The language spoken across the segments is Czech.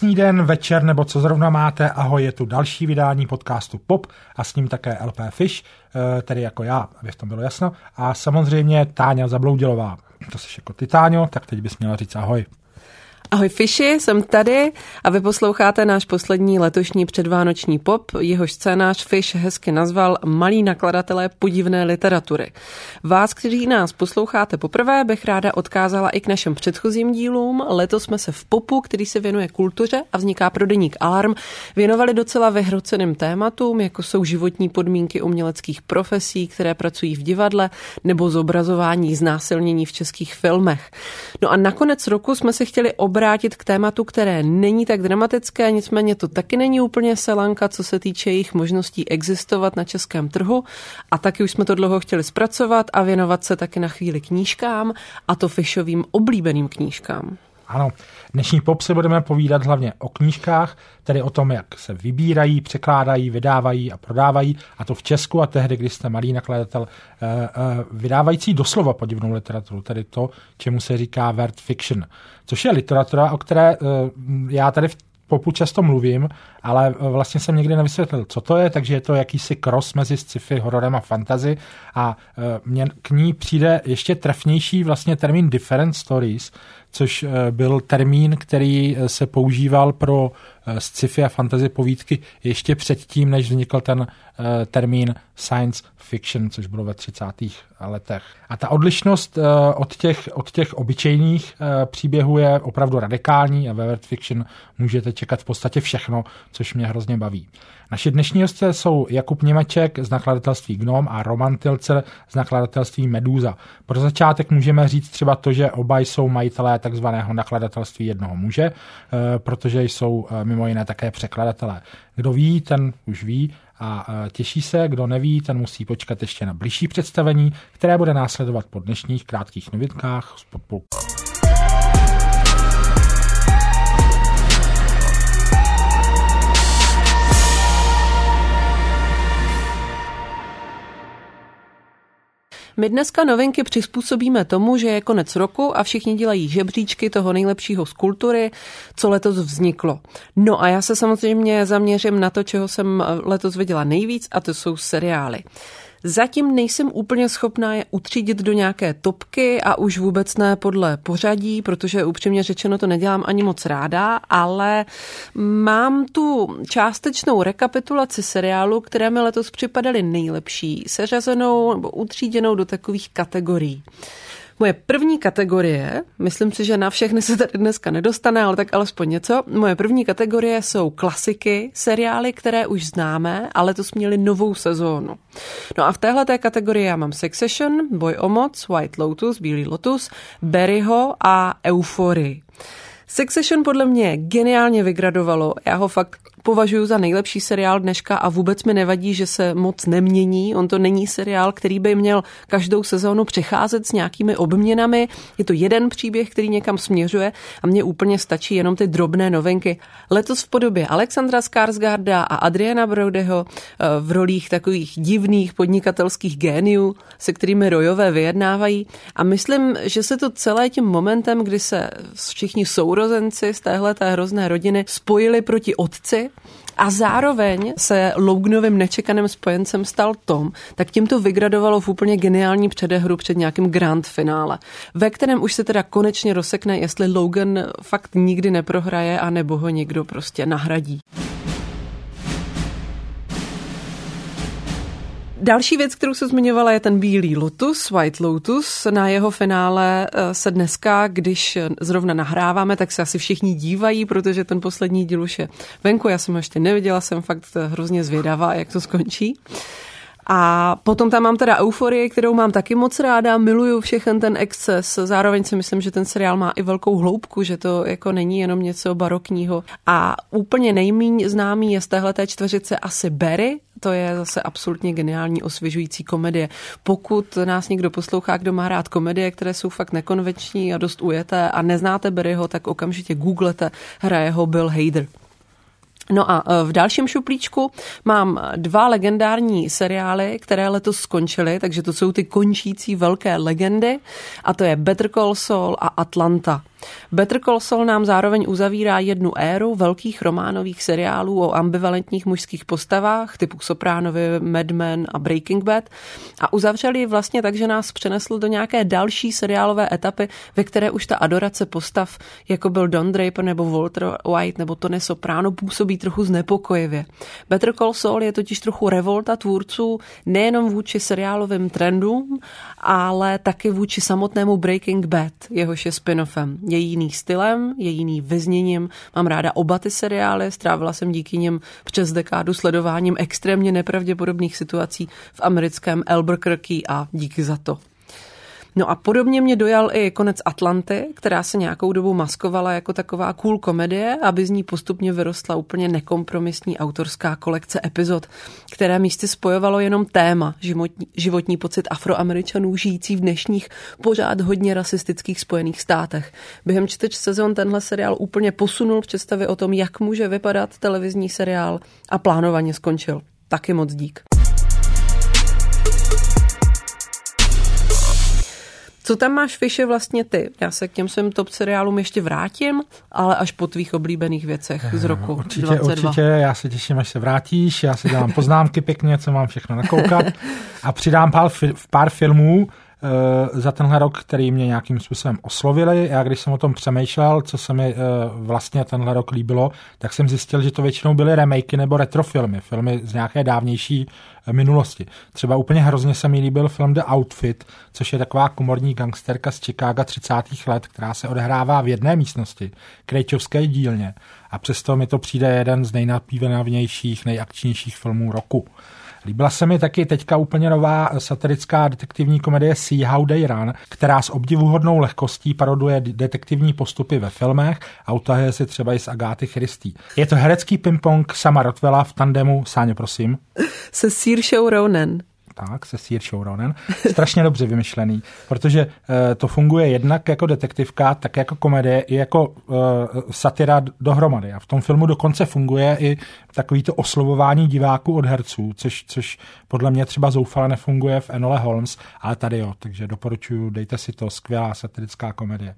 Krásný den, večer nebo co zrovna máte. Ahoj, je tu další vydání podcastu Pop a s ním také LP Fish, eh, tedy jako já, aby v tom bylo jasno. A samozřejmě Táňa Zabloudilová. To jsi jako ty, Táňo, tak teď bys měla říct ahoj. Ahoj Fiši, jsem tady a vy posloucháte náš poslední letošní předvánoční pop. Jehož scénář Fish hezky nazval Malí nakladatelé podivné literatury. Vás, kteří nás posloucháte poprvé, bych ráda odkázala i k našim předchozím dílům. Letos jsme se v popu, který se věnuje kultuře a vzniká pro deník Alarm, věnovali docela vyhroceným tématům, jako jsou životní podmínky uměleckých profesí, které pracují v divadle, nebo zobrazování znásilnění v českých filmech. No a nakonec roku jsme se chtěli obrat obrátit k tématu, které není tak dramatické, nicméně to taky není úplně selanka, co se týče jejich možností existovat na českém trhu. A taky už jsme to dlouho chtěli zpracovat a věnovat se taky na chvíli knížkám, a to Fishovým oblíbeným knížkám. Ano, dnešní pop se budeme povídat hlavně o knížkách, tedy o tom, jak se vybírají, překládají, vydávají a prodávají, a to v Česku a tehdy, když jste malý nakladatel, eh, eh, vydávající doslova podivnou literaturu, tedy to, čemu se říká word fiction, což je literatura, o které eh, já tady v popu často mluvím, ale vlastně jsem nikdy nevysvětlil, co to je, takže je to jakýsi cross mezi sci-fi, hororem a fantasy a mně k ní přijde ještě trefnější vlastně termín different stories, což eh, byl termín, který se používal pro sci-fi a fantasy povídky ještě předtím, než vznikl ten termín science fiction, což bylo ve 30. letech. A ta odlišnost od těch, od těch obyčejných příběhů je opravdu radikální a ve fiction můžete čekat v podstatě všechno, což mě hrozně baví. Naši dnešní hosté jsou Jakub Němeček z nakladatelství Gnom a Roman Tilcer z nakladatelství Medúza. Pro začátek můžeme říct třeba to, že oba jsou majitelé takzvaného nakladatelství jednoho muže, eh, protože jsou eh, mimo jiné také překladatelé. Kdo ví, ten už ví a eh, těší se, kdo neví, ten musí počkat ještě na blížší představení, které bude následovat po dnešních krátkých novinkách z podpůlku. My dneska novinky přizpůsobíme tomu, že je konec roku a všichni dělají žebříčky toho nejlepšího z kultury, co letos vzniklo. No a já se samozřejmě zaměřím na to, čeho jsem letos viděla nejvíc a to jsou seriály. Zatím nejsem úplně schopná je utřídit do nějaké topky a už vůbec ne podle pořadí, protože upřímně řečeno to nedělám ani moc ráda, ale mám tu částečnou rekapitulaci seriálu, které mi letos připadaly nejlepší, seřazenou nebo utříděnou do takových kategorií. Moje první kategorie, myslím si, že na všechny se tady dneska nedostane, ale tak alespoň něco. Moje první kategorie jsou klasiky, seriály, které už známe, ale to měli novou sezónu. No a v téhle té kategorii já mám Succession, Boj o moc, White Lotus, Bílý lotus, Berryho a Euphorii. Succession podle mě geniálně vygradovalo. Já ho fakt považuji za nejlepší seriál dneška a vůbec mi nevadí, že se moc nemění. On to není seriál, který by měl každou sezónu přicházet s nějakými obměnami. Je to jeden příběh, který někam směřuje a mně úplně stačí jenom ty drobné novinky. Letos v podobě Alexandra Skarsgarda a Adriana Brodyho eh, v rolích takových divných podnikatelských géniů, se kterými rojové vyjednávají. A myslím, že se to celé tím momentem, kdy se všichni sourozenci z téhle té hrozné rodiny spojili proti otci, a zároveň se Loganovým nečekaným spojencem stal Tom, tak tím to vygradovalo v úplně geniální předehru před nějakým grand finále, ve kterém už se teda konečně rozsekne, jestli Logan fakt nikdy neprohraje a nebo ho někdo prostě nahradí. Další věc, kterou se zmiňovala, je ten bílý Lotus, White Lotus. Na jeho finále eh, se dneska, když zrovna nahráváme, tak se asi všichni dívají, protože ten poslední díl už je venku. Já jsem ho ještě neviděla, jsem fakt hrozně zvědavá, jak to skončí. A potom tam mám teda euforii, kterou mám taky moc ráda, miluju všechen ten exces, zároveň si myslím, že ten seriál má i velkou hloubku, že to jako není jenom něco barokního. A úplně nejmíň známý je z téhle čtveřice asi Barry, to je zase absolutně geniální osvěžující komedie. Pokud nás někdo poslouchá, kdo má rád komedie, které jsou fakt nekonvenční a dost ujeté a neznáte Barryho, tak okamžitě googlete, hraje ho Bill Hader. No a e, v dalším šuplíčku mám dva legendární seriály, které letos skončily, takže to jsou ty končící velké legendy a to je Better Call Saul a Atlanta. Better Call Saul nám zároveň uzavírá jednu éru velkých románových seriálů o ambivalentních mužských postavách typu Sopránovi, Mad Men a Breaking Bad a uzavřeli vlastně tak, že nás přenesl do nějaké další seriálové etapy, ve které už ta adorace postav, jako byl Don Draper nebo Walter White nebo Tony Soprano, působí trochu znepokojivě. Better Call Saul je totiž trochu revolta tvůrců nejenom vůči seriálovým trendům, ale taky vůči samotnému Breaking Bad, jehož je spin-offem je jiný stylem, je jiný vyzněním. Mám ráda oba ty seriály, strávila jsem díky nim přes dekádu sledováním extrémně nepravděpodobných situací v americkém Albuquerque a díky za to. No a podobně mě dojal i konec Atlanty, která se nějakou dobu maskovala jako taková cool komedie, aby z ní postupně vyrostla úplně nekompromisní autorská kolekce epizod, které místy spojovalo jenom téma, životní, životní pocit afroameričanů žijící v dnešních pořád hodně rasistických spojených státech. Během čtyř sezon tenhle seriál úplně posunul představy o tom, jak může vypadat televizní seriál a plánovaně skončil. Taky moc dík. Co tam máš, Fiše, vlastně ty? Já se k těm svým top seriálům ještě vrátím, ale až po tvých oblíbených věcech z roku určitě, 22. Určitě, já se těším, až se vrátíš, já si dělám poznámky pěkně, co mám všechno nakoukat a přidám pár, pár filmů, Eh, za tenhle rok, který mě nějakým způsobem oslovili. Já když jsem o tom přemýšlel, co se mi eh, vlastně tenhle rok líbilo, tak jsem zjistil, že to většinou byly remakey nebo retrofilmy, filmy z nějaké dávnější eh, minulosti. Třeba úplně hrozně se mi líbil film The Outfit, což je taková komorní gangsterka z Chicaga 30. let, která se odehrává v jedné místnosti, krejčovské dílně. A přesto mi to přijde jeden z nejnapívenějších, nejakčnějších filmů roku. Líbila se mi taky teďka úplně nová satirická detektivní komedie See How They Run, která s obdivuhodnou lehkostí paroduje detektivní postupy ve filmech a utahuje si třeba i z Agáty Christy. Je to herecký ping-pong Sama Rotvela v tandemu, Sáně prosím. Se Saoirse Ronan tak, se Saoirse Ronan, strašně dobře vymyšlený, protože uh, to funguje jednak jako detektivka, tak jako komedie, i jako uh, satira dohromady. A v tom filmu dokonce funguje i takový to oslovování diváků od herců, což, což podle mě třeba zoufale nefunguje v Enole Holmes, ale tady jo, takže doporučuji, dejte si to, skvělá satirická komedie.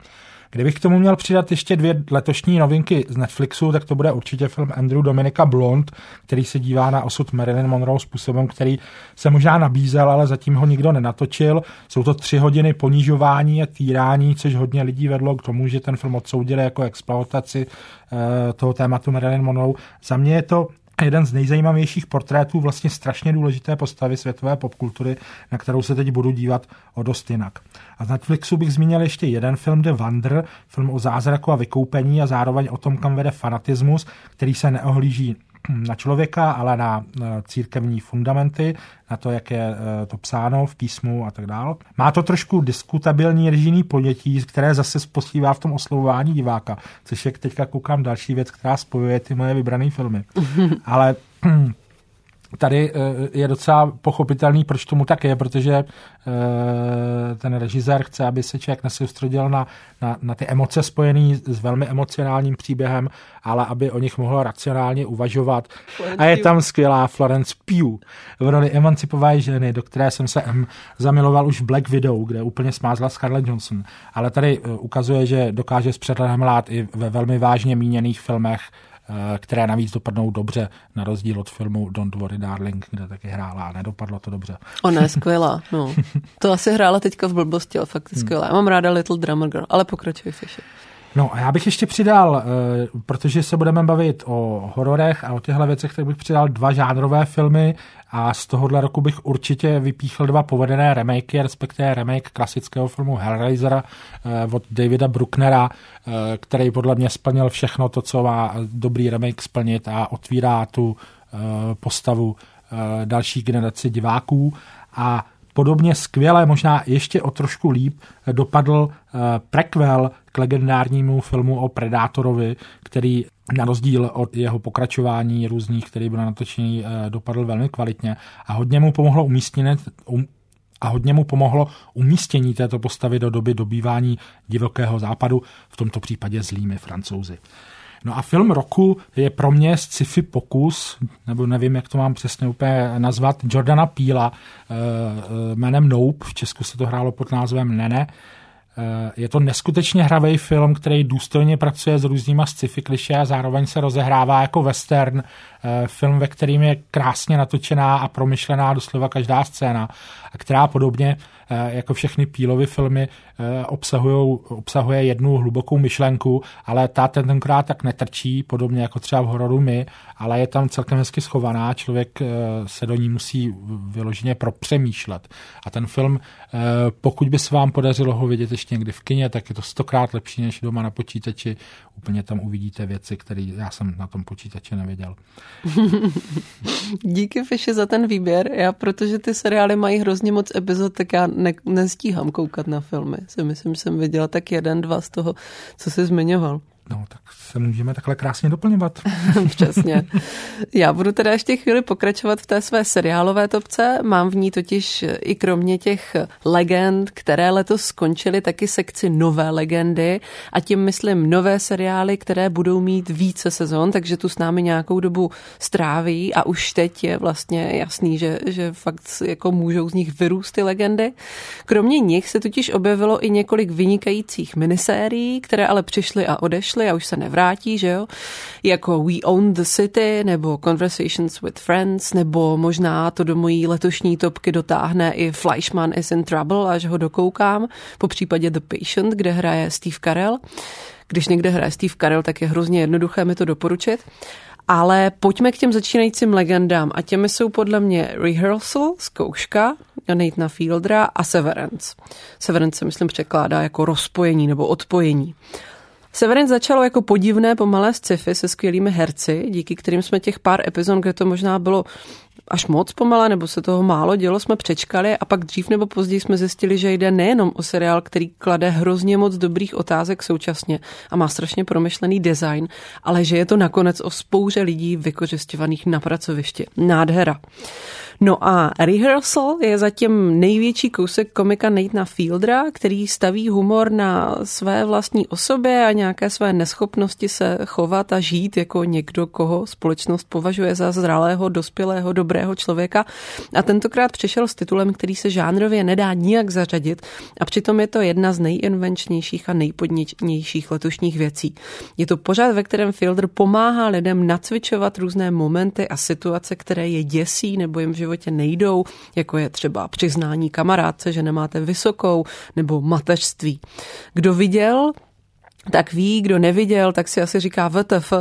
Kdybych k tomu měl přidat ještě dvě letošní novinky z Netflixu, tak to bude určitě film Andrew Dominika Blond, který se dívá na osud Marilyn Monroe způsobem, který se možná nabízel, ale zatím ho nikdo nenatočil. Jsou to tři hodiny ponižování a týrání, což hodně lidí vedlo k tomu, že ten film odsoudili jako exploataci eh, toho tématu Marilyn Monroe. Za mě je to jeden z nejzajímavějších portrétů vlastně strašně důležité postavy světové popkultury, na kterou se teď budu dívat o dost jinak. A z Netflixu bych zmínil ještě jeden film The Wonder, film o zázraku a vykoupení a zároveň o tom, kam vede fanatismus, který se neohlíží na člověka, ale na církevní fundamenty, na to, jak je eh, to psáno v písmu a tak dále. Má to trošku diskutabilní režijní ponětí, které zase spočívá v tom oslovování diváka, což je teďka koukám další věc, která spojuje ty moje vybrané filmy. ale tady eh, je docela pochopitelný, proč tomu tak je, protože eh, ten režisér chce, aby se člověk nesoustředil na, na, na ty emoce spojené s velmi emocionálním příběhem, ale aby o nich mohl racionálně uvažovat. Florence a je tam skvělá Florence Pugh v roli emancipové ženy, do které jsem se M zamiloval už v Black Widow, kde úplně smázla Scarlett Johnson. Ale tady eh, ukazuje, že dokáže s přehledem i ve velmi vážně míněných filmech které navíc dopadnou dobře, na rozdíl od filmu Don't Worry Darling, kde taky hrála a nedopadlo to dobře. Ona je skvělá, no. To asi hrála teďka v blbosti, ale fakt je skvělá. Já mám ráda Little Drummer Girl, ale pokračuj, Fishy. No a já bych ještě přidal, eh, protože se budeme bavit o hororech a o těchto věcech, tak bych přidal dva žánrové filmy a z tohohle roku bych určitě vypíchl dva povedené remakey, respektive remake klasického filmu Hellraiser eh, od Davida Brucknera, eh, který podle mě splnil všechno to, co má dobrý remake splnit a otvírá tu postavu další generaci diváků. A podobně skvěle, možná ještě o trošku líp, dopadl eh, prequel k legendárnímu filmu o Predátorovi, který na rozdíl od jeho pokračování různých, který byl natočený, eh, dopadl velmi kvalitně a hodně mu pomohlo umístění um, a hodně mu pomohlo umístění této postavy do doby dobývání divokého západu, v tomto případě zlými francouzi. No a film roku je pro mě sci-fi pokus, nebo nevím, jak to mám přesně úplně nazvat, Jordana Píla jménem Nope, v Česku se to hrálo pod názvem Nene, Eh, je to neskutečně hravý film, který důstojně pracuje s různýma sci-fi kliše a zároveň se rozehrává jako western. Eh, film, ve kterým je krásně natočená a promyšlená doslova každá scéna, a která podobně Eh, jako všechny Pílovy filmy eh, obsahuje jednu hlubokou myšlenku, ale ta tenkrát tak netrčí, podobně jako třeba v hororu my, ale je tam celkem hezky schovaná, člověk se do ní musí vyloženě propřemýšlet. A ten film, pokud by se vám podařilo ho vidět ještě někdy v kině, tak je to stokrát lepší než doma na počítači. Úplně tam uvidíte věci, které já jsem na tom počítači neviděl. Díky Fiši za ten výběr. Já, protože ty seriály mají hrozně moc epizod, tak já ne, nestíhám koukat na filmy. Si myslím, že jsem viděla tak jeden, dva z toho, co jsi zmiňoval. No, tak se můžeme takhle krásně doplňovat. Přesně. Já budu teda ještě chvíli pokračovat v té své seriálové topce. Mám v ní totiž i kromě těch legend, které letos skončily, taky sekci nové legendy a tím myslím nové seriály, které budou mít více sezon, takže tu s námi nějakou dobu stráví a už teď je vlastně jasný, že, že fakt jako můžou z nich vyrůst ty legendy. Kromě nich se totiž objevilo i několik vynikajících minisérií, které ale přišly a odešly a už se nevrátí, že jo? Jako We Own the City nebo Conversations with Friends nebo možná to do mojí letošní topky dotáhne i Fleischman is in Trouble, až ho dokoukám, po případě The Patient, kde hraje Steve Carell. Když někde hraje Steve Carell, tak je hrozně jednoduché mi to doporučit. Ale pojďme k těm začínajícím legendám a těmi jsou podle mě Rehearsal, zkouška, Nathana Fieldra a Severance. Severance se myslím překládá jako rozpojení nebo odpojení. Severin začalo jako podivné pomalé sci-fi se skvělými herci, díky kterým jsme těch pár epizod, kde to možná bylo až moc pomalé, nebo se toho málo dělo, jsme přečkali a pak dřív nebo později jsme zjistili, že jde nejenom o seriál, který klade hrozně moc dobrých otázek současně a má strašně promyšlený design, ale že je to nakonec o spouře lidí vykořišťovaných na pracovišti. Nádhera. No a Rehearsal je zatím největší kousek komika Nathana Fieldra, který staví humor na své vlastní osobě a nějaké své neschopnosti se chovat a žít jako někdo, koho společnost považuje za zralého, dospělého, dobrého člověka. A tentokrát přišel s titulem, který se žánrově nedá nijak zařadit a přitom je to jedna z nejinvenčnějších a nejpodnějnějších letošních věcí. Je to pořád, ve kterém Fielder pomáhá lidem nacvičovat různé momenty a situace, které je děsí nebo jim v životě nejdou, jako je třeba přiznání kamarádce, že nemáte vysokou, nebo mateřství. Kdo viděl, tak ví, kdo neviděl, tak si asi říká VTF.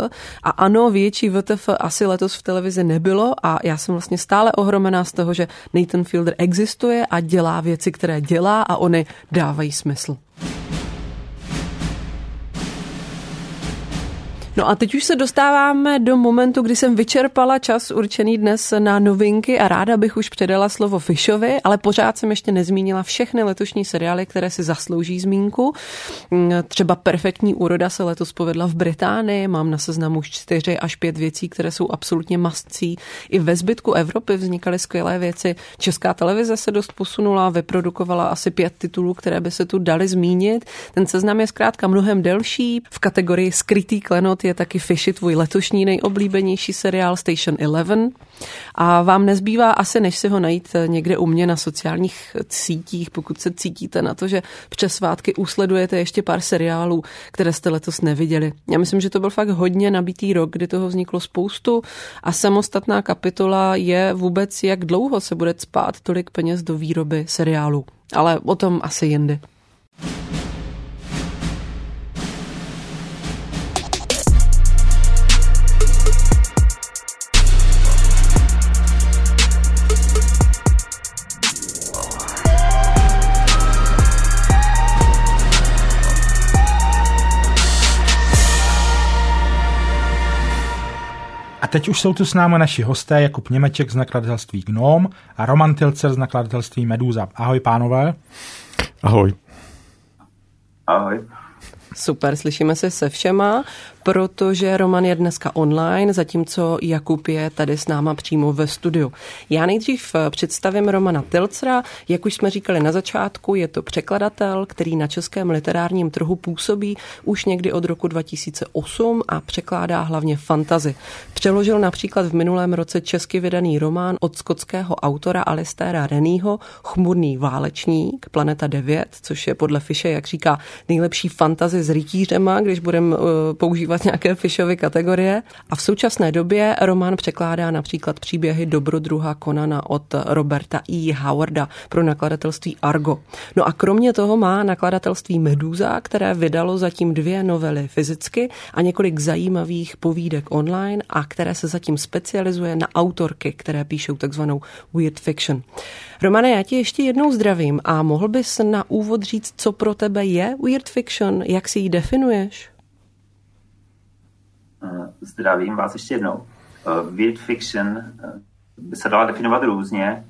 A ano, větší VTF asi letos v televizi nebylo a já jsem vlastně stále ohromená z toho, že Nathan Fielder existuje a dělá věci, které dělá a oni dávají smysl. No a teď už se dostáváme do momentu, kdy jsem vyčerpala čas určený dnes na novinky a ráda bych už předala slovo Fishovi, ale pořád jsem ještě nezmínila všechny letošní seriály, které si zaslouží zmínku. Mm, třeba Perfektní úroda se letos povedla v Británii, mám na seznamu už čtyři až pět věcí, které jsou absolutně mastcí. I ve zbytku Evropy vznikaly skvělé věci. Česká televize se dost posunula, vyprodukovala asi pět titulů, které by se tu dali zmínit. Ten seznam je zkrátka mnohem delší. V kategorii skrytý klenot je taky Fishy, tvůj letošní nejoblíbenější seriál Station 11. A vám nezbývá asi, než si ho najít někde u mě na sociálních sítích, pokud se cítíte na to, že přes svátky usledujete ještě pár seriálů, které jste letos neviděli. Já myslím, že to byl fakt hodně nabitý rok, kdy toho vzniklo spoustu a samostatná kapitola je vůbec, jak dlouho se bude spát tolik peněz do výroby seriálu. Ale o tom asi jindy. Teď už jsou tu s námi naši hosté, Jakub Němeček z nakladatelství Gnom a Roman Tilcer z nakladatelství Meduza. Ahoj, pánové. Ahoj. Ahoj. Super, slyšíme se se všema, protože Roman je dneska online, zatímco Jakub je tady s náma přímo ve studiu. Já nejdřív eh, představím Romana Tilcera. Jak už jsme říkali na začátku, je to překladatel, který na českém literárním trhu působí už někdy od roku 2008 a překládá hlavně fantazy. Přeložil například v minulém roce česky vydaný román od skotského autora Alistera Renýho Chmurný válečník, Planeta 9, což je podle Fische, jak říká, nejlepší fantazy s rytířema, když budeme uh, používat nějaké Fishovy kategorie. A v současné době román překládá například příběhy Dobrodruha Konana od Roberta E. Howarda pro nakladatelství Argo. No a kromě toho má nakladatelství Meduza, které vydalo zatím dvě novely fyzicky a několik zajímavých povídek online a které se zatím specializuje na autorky, které píšou takzvanou weird fiction. Romane, já ti ještě jednou zdravím a mohl bys na úvod říct, co pro tebe je weird fiction, jak si ji definuješ? Eh, zdravím vás ještě jednou. Eh, weird fiction eh, by se dala definovat různě,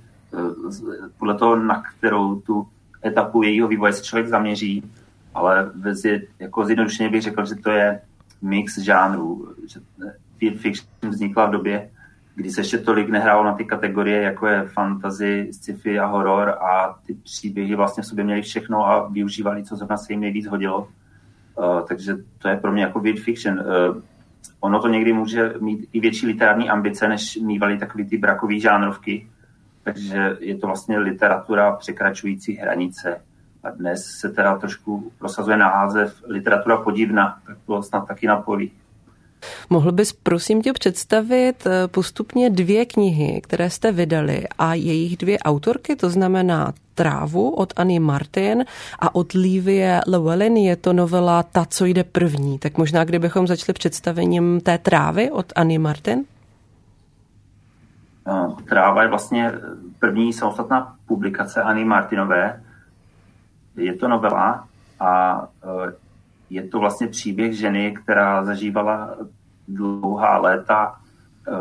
podle toho, na kterou tu etapu jejího vývoje se člověk zaměří, ale jako zjednodušeně bych řekl, že to je mix žánrů. Že weird fiction vznikla v době, kdy se ještě tolik nehrálo na ty kategorie, jako je fantasy, sci-fi a horor a ty příběhy vlastně v sobě měly všechno a využívali, co zrovna se jim nejvíc hodilo. Uh, takže to je pro mě jako weird fiction. Uh, ono to někdy může mít i větší literární ambice, než mývaly takový ty brakový žánrovky, takže je to vlastně literatura překračující hranice. A dnes se teda trošku prosazuje název literatura podivna, tak to snad taky napoví. Mohl bys prosím tě představit eh, postupně dvě knihy, které jste vydali a jejich dvě autorky, to znamená Trávu od Anny Martin a od Lívie Llewellyn je to novela Ta, co jde první. Tak možná, kdybychom začali představením té trávy od Anny Martin? No, tráva je vlastně první samostatná publikace Anny Martinové. Je to novela a eh, je to vlastně příběh ženy, která zažívala dlouhá léta eh,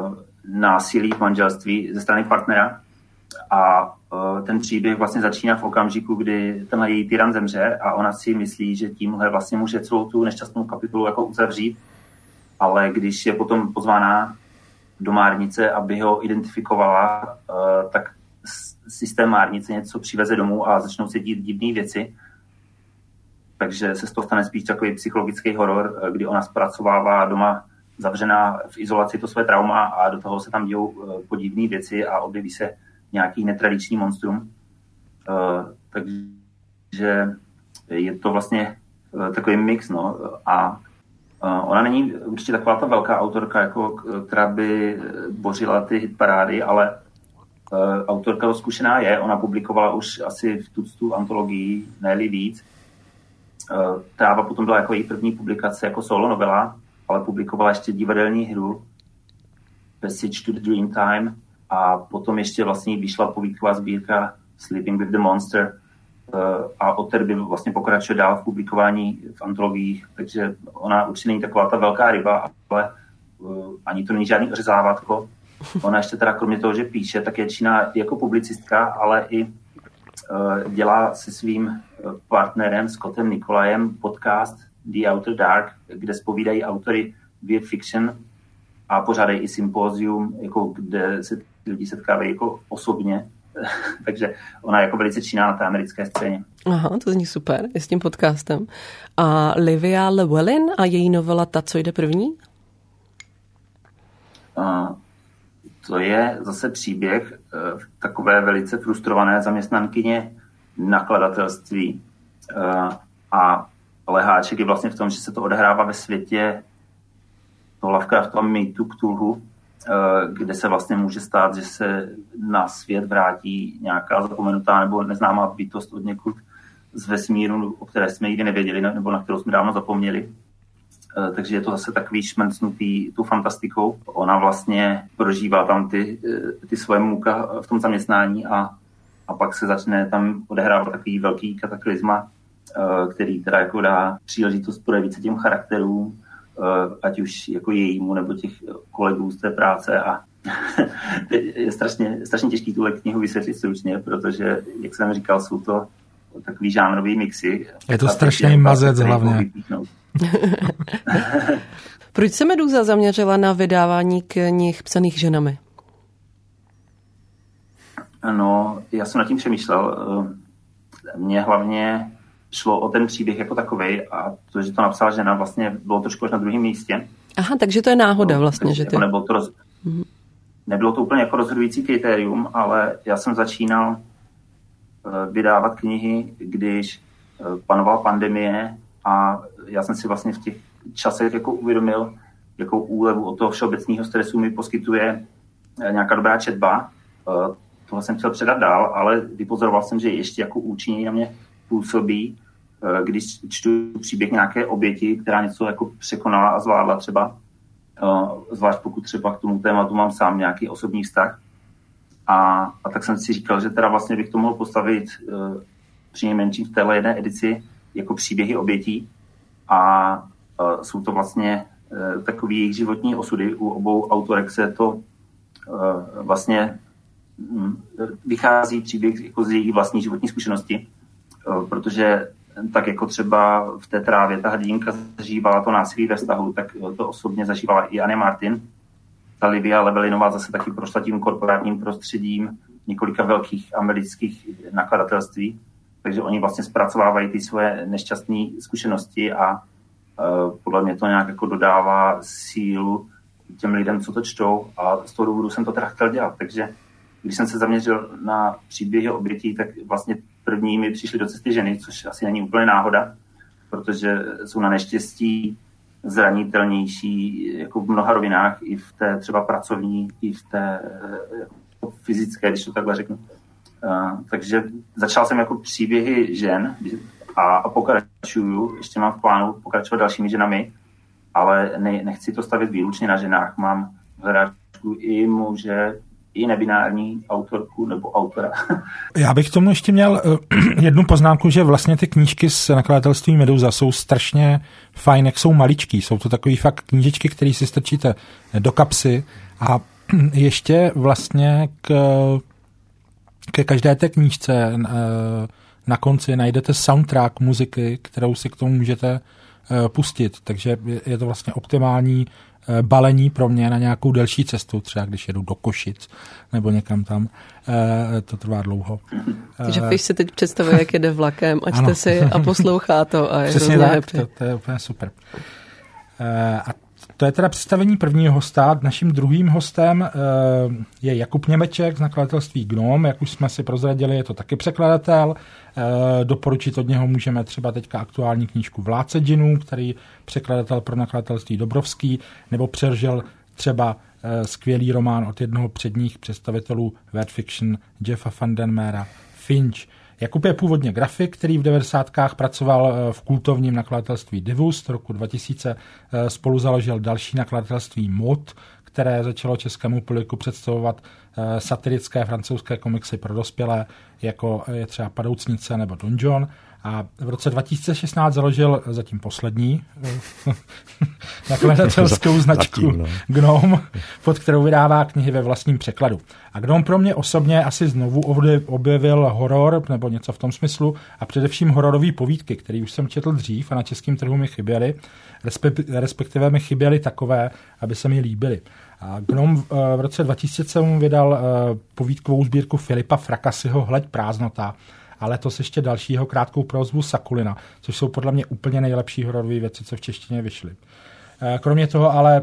násilí v manželství ze strany partnera. A eh, ten příběh vlastně začíná v okamžiku, kdy tenhle její tyran zemře a ona si myslí, že tímhle vlastně může celou tu nešťastnou kapitolu jako uzavřít, ale když je potom pozvána do Márnice, aby ho identifikovala, eh, tak systém Márnice něco přiveze domů a začnou se dít divné věci takže se z toho stane spíš takový psychologický horor, eh, kdy ona zpracovává doma zavřená v izolaci to své trauma a do toho se tam dějou eh, podivné věci a objeví se nějaký netradiční monstrum. Eh, takže je to vlastně takový mix, no. A ona není určitě taková ta velká autorka, jako, která by bořila ty hitparády, ale autorka zkušená je. Ona publikovala už asi v tuctu antologií, ne víc. Eh, Tráva potom byla jako její první publikace jako solo novela, ale publikovala ještě divadelní hru Passage to the Dream Time a potom ještě vlastně vyšla povídková sbírka Sleeping with the Monster eh, a od té doby vlastně pokračuje dál v publikování v antologiích, takže ona určitě není taková ta velká ryba, ale eh, ani to není žádný ořezávátko. Ona ještě teda kromě toho, že píše, tak je čína jako publicistka, ale i dělá se svým partnerem Scottem Nikolajem podcast The Outer Dark, kde spovídají autory weird fiction a pořádají i sympózium, jako kde se lidi setkávají jako osobně. Takže ona jako velice činná na té americké scéně. Aha, to zní super, je s tím podcastem. A Livia Llewellyn a její novela Ta, co jde první? A to je zase příběh uh, takové velice frustrované zaměstnankyně nakladatelství. Eh, a leháček je vlastně v tom, že se to odehrává ve světě toho Lovecraftová mýtu Cthulhu, eh, kde se vlastně může stát, že se na svět vrátí nějaká zapomenutá nebo neznámá bytost od někud z vesmíru, o které jsme nikdy nevěděli, nebo na kterou jsme dávno zapomněli. Eh, takže je to zase takový šmencnutý tu fantastikou. Ona vlastně prožívá tam ty, ty svoje muka v tom zaměstnání a a pak se začne tam odehrávat takový velký kataklizma, eh, který teda jako dá příležitost projevit se těm charakterům, eh, ať už jako jejímu nebo těch kolegů z té práce a je strašně, strašně těžký tuhle knihu vysvětlit stručně, protože, jak jsem říkal, jsou to takový žánrový mixy. Je to strašný mazec hlavně. Proč se Meduza zaměřila na vydávání knih psaných ženami? No, já jsem nad tím přemýšlel. Mně hlavně šlo o ten příběh jako takový a to, že to napsala žena, vlastně bylo trošku až na druhém místě. Aha, takže to je náhoda no, vlastně, že ty... Jako nebylo, to roz... mm-hmm. nebylo to úplně jako rozhodující kritérium, ale já jsem začínal vydávat knihy, když uh, panovala pandemie a já jsem si vlastně v těch časech jako uvědomil, jakou úlevu od toho všeobecného stresu mi poskytuje uh, nějaká dobrá četba. Tohle jsem chtěl předat dál, ale vypozoroval jsem, že ještě jako účinněji na mě působí, eh, když čtu příběh nějaké oběti, která něco jako překonala a zvládla třeba, eh, zvlášť pokud třeba k tomu tématu mám sám nějaký osobní vztah. A, a tak jsem si říkal, že teda vlastně bych to mohl postavit eh, při nejmenším v téhle jedné edici jako příběhy obětí a jsou to vlastně takový jejich životní osudy. U obou autorek se to vlastně hm, vychází příběh jako z jejich vlastní životní zkušenosti Eh, protože tak jako třeba v té trávě ta hrdinka zažívala to násilí ve vztahu, tak to osobně zažívala i Anne Martin. Ta Livia Lebelinová zase taky prošla tím korporátním prostředím několika velkých amerických nakladatelství, takže oni vlastně zpracovávají ty svoje nešťastné zkušenosti a uh, podle mě to nějak jako dodává sílu těm lidem, co to čtou. A z toho důvodu jsem to teda chtěl dělat. Takže když jsem se zaměřil na příběhy obětí, tak vlastně první mi přišly do cesty ženy, což asi není úplně náhoda, protože jsou na neštěstí zranitelnější jako v mnoha rovinách, i v té třeba pracovní, i v té jako fyzické, když to takhle řeknu. Uh, takže začal jsem jako příběhy žen a, a pokračuju, ještě mám v plánu pokračovat dalšími ženami, ale ne, nechci to stavit výlučně na ženách. Mám hledáčku i muže, i nebinární autorku nebo autora. Já bych tomu ještě měl eh, jednu poznámku, že vlastně ty knížky z nakladatelství Meduza jsou strašně fajn, jak jsou maličký. Jsou to takové fakt knížečky, které si strčíte do kapsy a ještě vlastně k, ke každé té knížce eh, na konci najdete soundtrack muziky, kterou si k tomu můžete eh, pustit, takže je to vlastně optimální balení pro mě na nějakou delší cestu, třeba když jedu do Košic nebo někam tam, eh, to trvá dlouho. Takže Fiš si teď představuje, jak jede vlakem a čte si a poslouchá to a je Přesně tak, to, to je úplně super. Eh, a to je teda představení prvního hosta. Naším druhým hostem je Jakub Němeček z nakladatelství Gnom. Jak už jsme si prozradili, je to taky překladatel. Eh, doporučit od něho můžeme třeba teďka aktuální knížku Vládce džinů, který překladatel pro nakladatelství Dobrovský, nebo přeržel třeba eh, skvělý román od jednoho předních představitelů word fiction Jeffa Vandenmera Finch. Jakub je původně grafik, který v 90. pracoval eh, v kultovním nakladatelství Divus. roku 2000 spolu založil další nakladatelství Mod, které začalo českému publiku představovat Eh, satirické francouzské komiksy pro dospělé, jako je třeba Padoucnice nebo Donjon. A v roce 2016 založil zatím poslední eh, nakladatelskou značku zatím, no. Gnome, pod kterou vydává knihy ve vlastním překladu. A Gnome pro mě osobně asi znovu objevil horor, nebo něco v tom smyslu, a především hororové povídky, které už jsem četl dřív a na českém trhu mi chyběly, respektive mi chyběly takové, aby se mi líbily. A Gnom eh, v roce 2007 vydal eh, povídkovou sbírku Filipa Frakasyho Hleď prázdnota a letos ještě dalšího krátkou prozbu Sakulina, což jsou podle mě úplně nejlepší hororové věci, co v češtině vyšly. Eh, kromě toho ale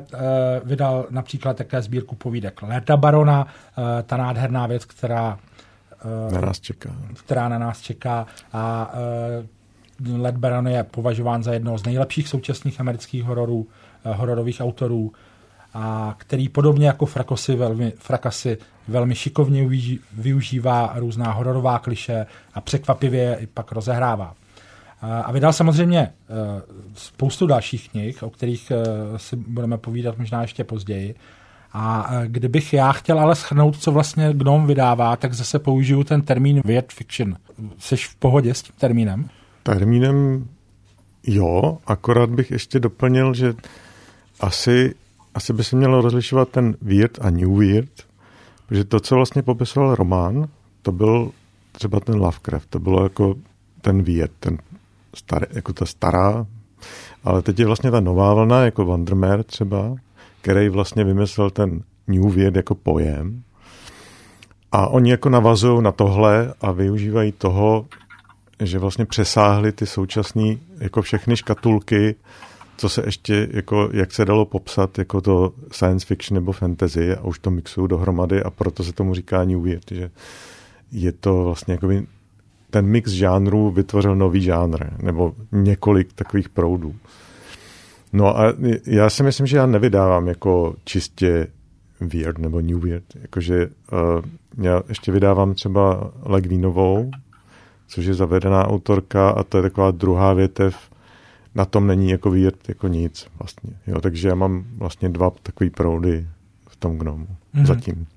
vydal například také sbírku povídek Lerda Barona, ta nádherná věc, která na nás čeká. Která na nás čeká a Led Baron je považován za jednoho z nejlepších současných amerických hororů, hororových autorů a který podobně jako Frakosy velmi, Frakasy velmi šikovně využívá různá hororová kliše a překvapivě i pak rozehrává. A vydal samozřejmě e, spoustu dalších knih, o kterých e, si budeme povídat možná ještě později. A e, kdybych já chtěl ale schrnout, co vlastně Gnome vydává, tak zase použiju ten termín weird fiction. Jsi v pohodě s tím termínem? Termínem jo, akorát bych ještě doplnil, že asi asi by se mělo rozlišovat ten weird a new weird, protože to, co vlastně popisoval román, to byl třeba ten Lovecraft, to bylo jako ten Viet, ten starý, jako ta stará, ale teď je vlastně ta nová vlna, jako Vandermeer třeba, který vlastně vymyslel ten New Viet jako pojem. A oni jako navazují na tohle a využívají toho, že vlastně přesáhli ty současné, jako všechny škatulky, co se ještě, jako, jak se dalo popsat, jako to science fiction nebo fantasy a už to mixují dohromady a proto se tomu říká New Weird, že je to vlastně jako ten mix žánrů vytvořil nový žánr, nebo několik takových proudů. No a já si myslím, že já nevydávám jako čistě weird nebo new weird. Jakože uh, já ještě vydávám třeba Legvínovou, což je zavedená autorka a to je taková druhá větev. Na tom není jako weird jako nic vlastně. Jo, takže já mám vlastně dva takové proudy v tom gnomu mm-hmm. zatím.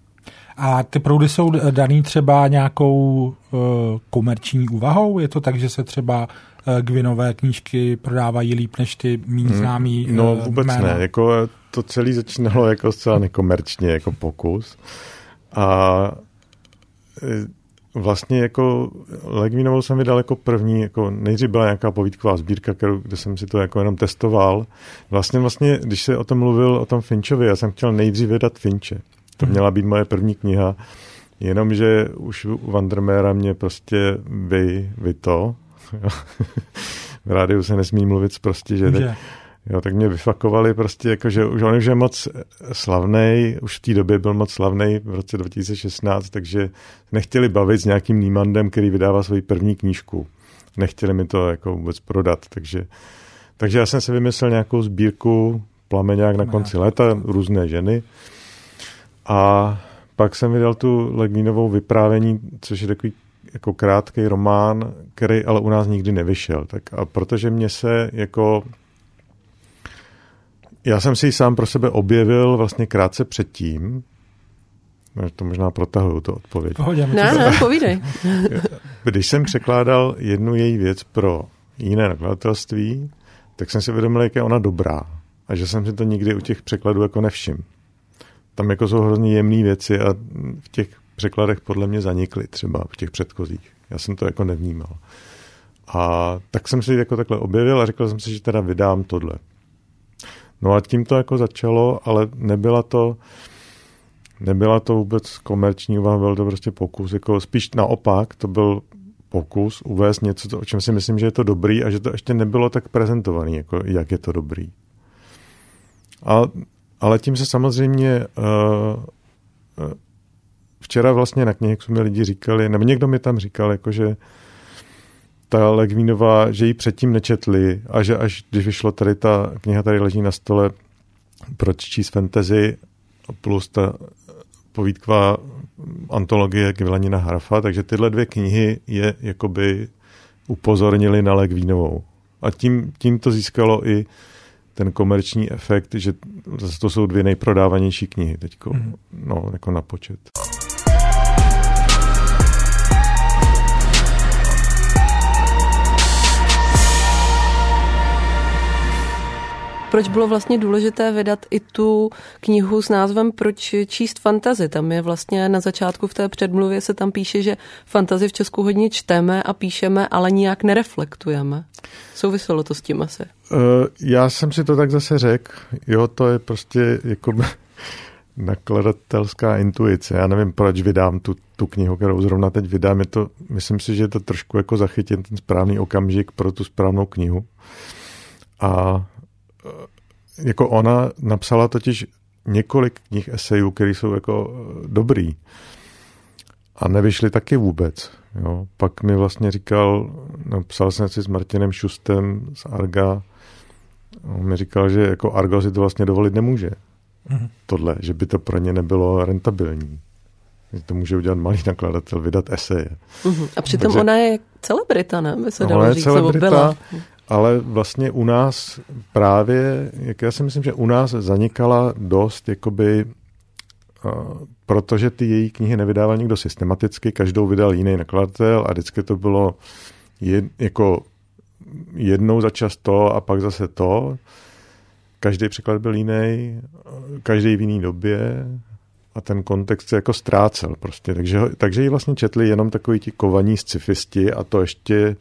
A ty proudy jsou daný třeba nějakou uh, komerční úvahou? Je to tak, že se třeba uh, Gwynové knížky prodávají líp než ty méně hmm. známý uh, No vůbec jména? ne. Jako to celé začínalo jako zcela nekomerčně, jako pokus. A vlastně jako Legvínovou jsem vydal jako první, jako nejdřív byla nějaká povídková sbírka, kterou, kde jsem si to jako jenom testoval. Vlastně vlastně, když se o tom mluvil, o tom Finchovi, já jsem chtěl nejdřív vydat Finche. To měla být moje první kniha, jenomže už u Vandermeera mě prostě vy, vy to. v rádiu se nesmí mluvit prostě, že teď, Jo, tak mě vyfakovali prostě, jako, že už on už je moc slavný, už v té době byl moc slavný v roce 2016, takže nechtěli bavit s nějakým Nímandem, který vydává svoji první knížku. Nechtěli mi to jako vůbec prodat, takže, takže já jsem si vymyslel nějakou sbírku Plameňák na konci léta, různé ženy. A pak jsem vydal tu Legnínovou vyprávění, což je takový jako krátký román, který ale u nás nikdy nevyšel. Tak a protože mě se jako já jsem si ji sám pro sebe objevil vlastně krátce předtím, to možná protahuju to odpověď. Pohodě, ne, ne, povídej. Když jsem překládal jednu její věc pro jiné nakladatelství, tak jsem si vědomil, jak je ona dobrá. A že jsem si to nikdy u těch překladů jako nevšim. Tam jako jsou hrozně jemné věci a v těch překladech podle mě zanikly třeba v těch předchozích. Já jsem to jako nevnímal. A tak jsem si jako takhle objevil a řekl jsem si, že teda vydám tohle. No a tím to jako začalo, ale nebyla to, nebyla to vůbec komerční úvaha, byl to prostě pokus. Jako spíš naopak, to byl pokus uvést něco, o čem si myslím, že je to dobrý a že to ještě nebylo tak prezentovaný, jako jak je to dobrý. A, ale tím se samozřejmě uh, včera vlastně na knihe mi lidi říkali, nebo někdo mi tam říkal, jako že ta Legvínová, že ji předtím nečetli a že až když vyšlo tady ta kniha, tady leží na stole, proč číst fantasy plus ta povídková antologie Gvilanina Harafa, takže tyhle dvě knihy je jakoby upozornili na Legvínovou. A tím, tím to získalo i ten komerční efekt, že zase to jsou dvě nejprodávanější knihy teďko, mm. no, jako na počet. Proč bylo vlastně důležité vydat i tu knihu s názvem Proč číst fantazy. Tam je vlastně na začátku v té předmluvě se tam píše, že fantazy v Česku hodně čteme a píšeme, ale nijak nereflektujeme. Souviselo to s tím asi? Uh, já jsem si to tak zase řekl. Jo, to je prostě jako nakladatelská intuice. Já nevím, proč vydám tu, tu knihu, kterou zrovna teď vydám. Je to, myslím si, že je to trošku jako zachytit ten správný okamžik pro tu správnou knihu. A jako ona napsala totiž několik knih esejů, které jsou jako eh, dobrý. A nevyšly taky vůbec. Jo. Pak mi vlastně říkal, napsal jsem si s Martinem Šustem z Arga, on mi říkal, že jako Argo si to vlastně dovolit nemůže. Mm-hmm. Tohle, že by to pro ně nebylo rentabilní. Že to může udělat malý nakladatel, vydat eseje. Mm-hmm. A přitom Takže, ona je celebrita, ne? By se dalo říct, celebrita, byla ale vlastně u nás právě, jak já si myslím, že u nás zanikala dost, jakoby, uh, protože ty její knihy nevydával nikdo systematicky, každou vydal jiný nakladatel a vždycky to bylo jed, jako jednou za čas to a pak zase to. Každý překlad byl jiný, každý v jiný době a ten kontext se jako ztrácel prostě. Takže, takže ji vlastně četli jenom takový ti kovaní scifisti a to ještě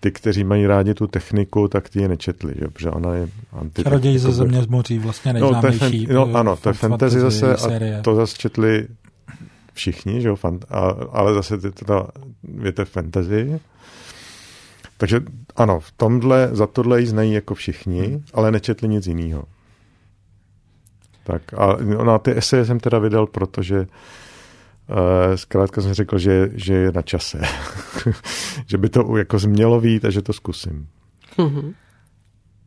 ty, kteří mají rádi tu techniku, tak ty je nečetli, že? protože ona je anti. Čaroděj ze země z moří, vlastně nejznámější. No, to je, no ano, to je fantasy zase a to zase četli všichni, že jo, a, ale zase ty, ta větev fantasy. Takže ano, v tomhle, za tohle ji znají jako všichni, ale nečetli nic jiného. Tak a no, ty eseje jsem teda vydal, protože zkrátka jsem řekl, že, že je na čase. že by to jako změlo vít a že to zkusím.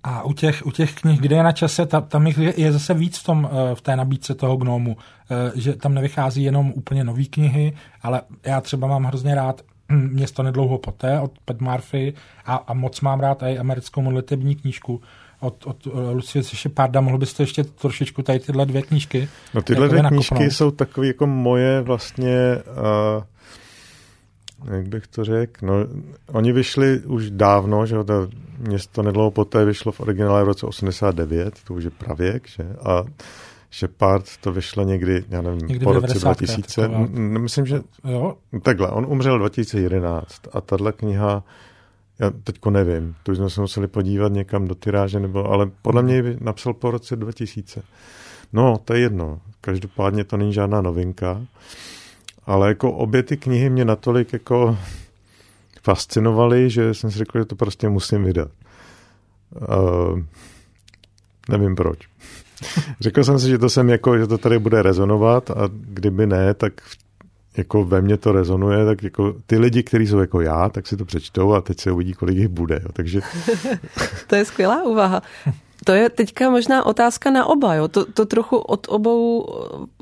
A u těch, u těch knih, kde je na čase, ta, tam je, je zase víc v, tom, eh, v té nabídce toho gnomu, eh, že tam nevychází jenom úplně nové knihy, ale já třeba mám hrozně rád hm, Město nedlouho poté od Pat Murphy a, a moc mám rád i americkou modlitební knížku od, od eh, Lucie Šepárda. Mohl byste ještě trošičku tady tyhle dvě knížky No tyhle dvě knížky jsou takové jako moje vlastně uh jak bych to řekl, no, oni vyšli už dávno, že to město nedlouho poté vyšlo v originále v roce 89, to už je pravěk, že, a Shepard to vyšlo někdy, já nevím, někdy po roce 2000. Myslím, že jo? takhle, on umřel 2011 a tahle kniha, já teďko nevím, to jsme se museli podívat někam do tyráže, nebo, ale podle mě napsal po roce 2000. No, to je jedno. Každopádně to není žádná novinka. Ale jako obě ty knihy mě natolik jako fascinovaly, že jsem si řekl, že to prostě musím vydat. Uh, nevím proč. řekl jsem si, že to jsem jako, že to tady bude rezonovat a kdyby ne, tak jako ve mně to rezonuje, tak jako ty lidi, kteří jsou jako já, tak si to přečtou a teď se uvidí, kolik jich bude. Jo. Takže... to je skvělá úvaha. To je teďka možná otázka na oba. Jo? To, to trochu od obou,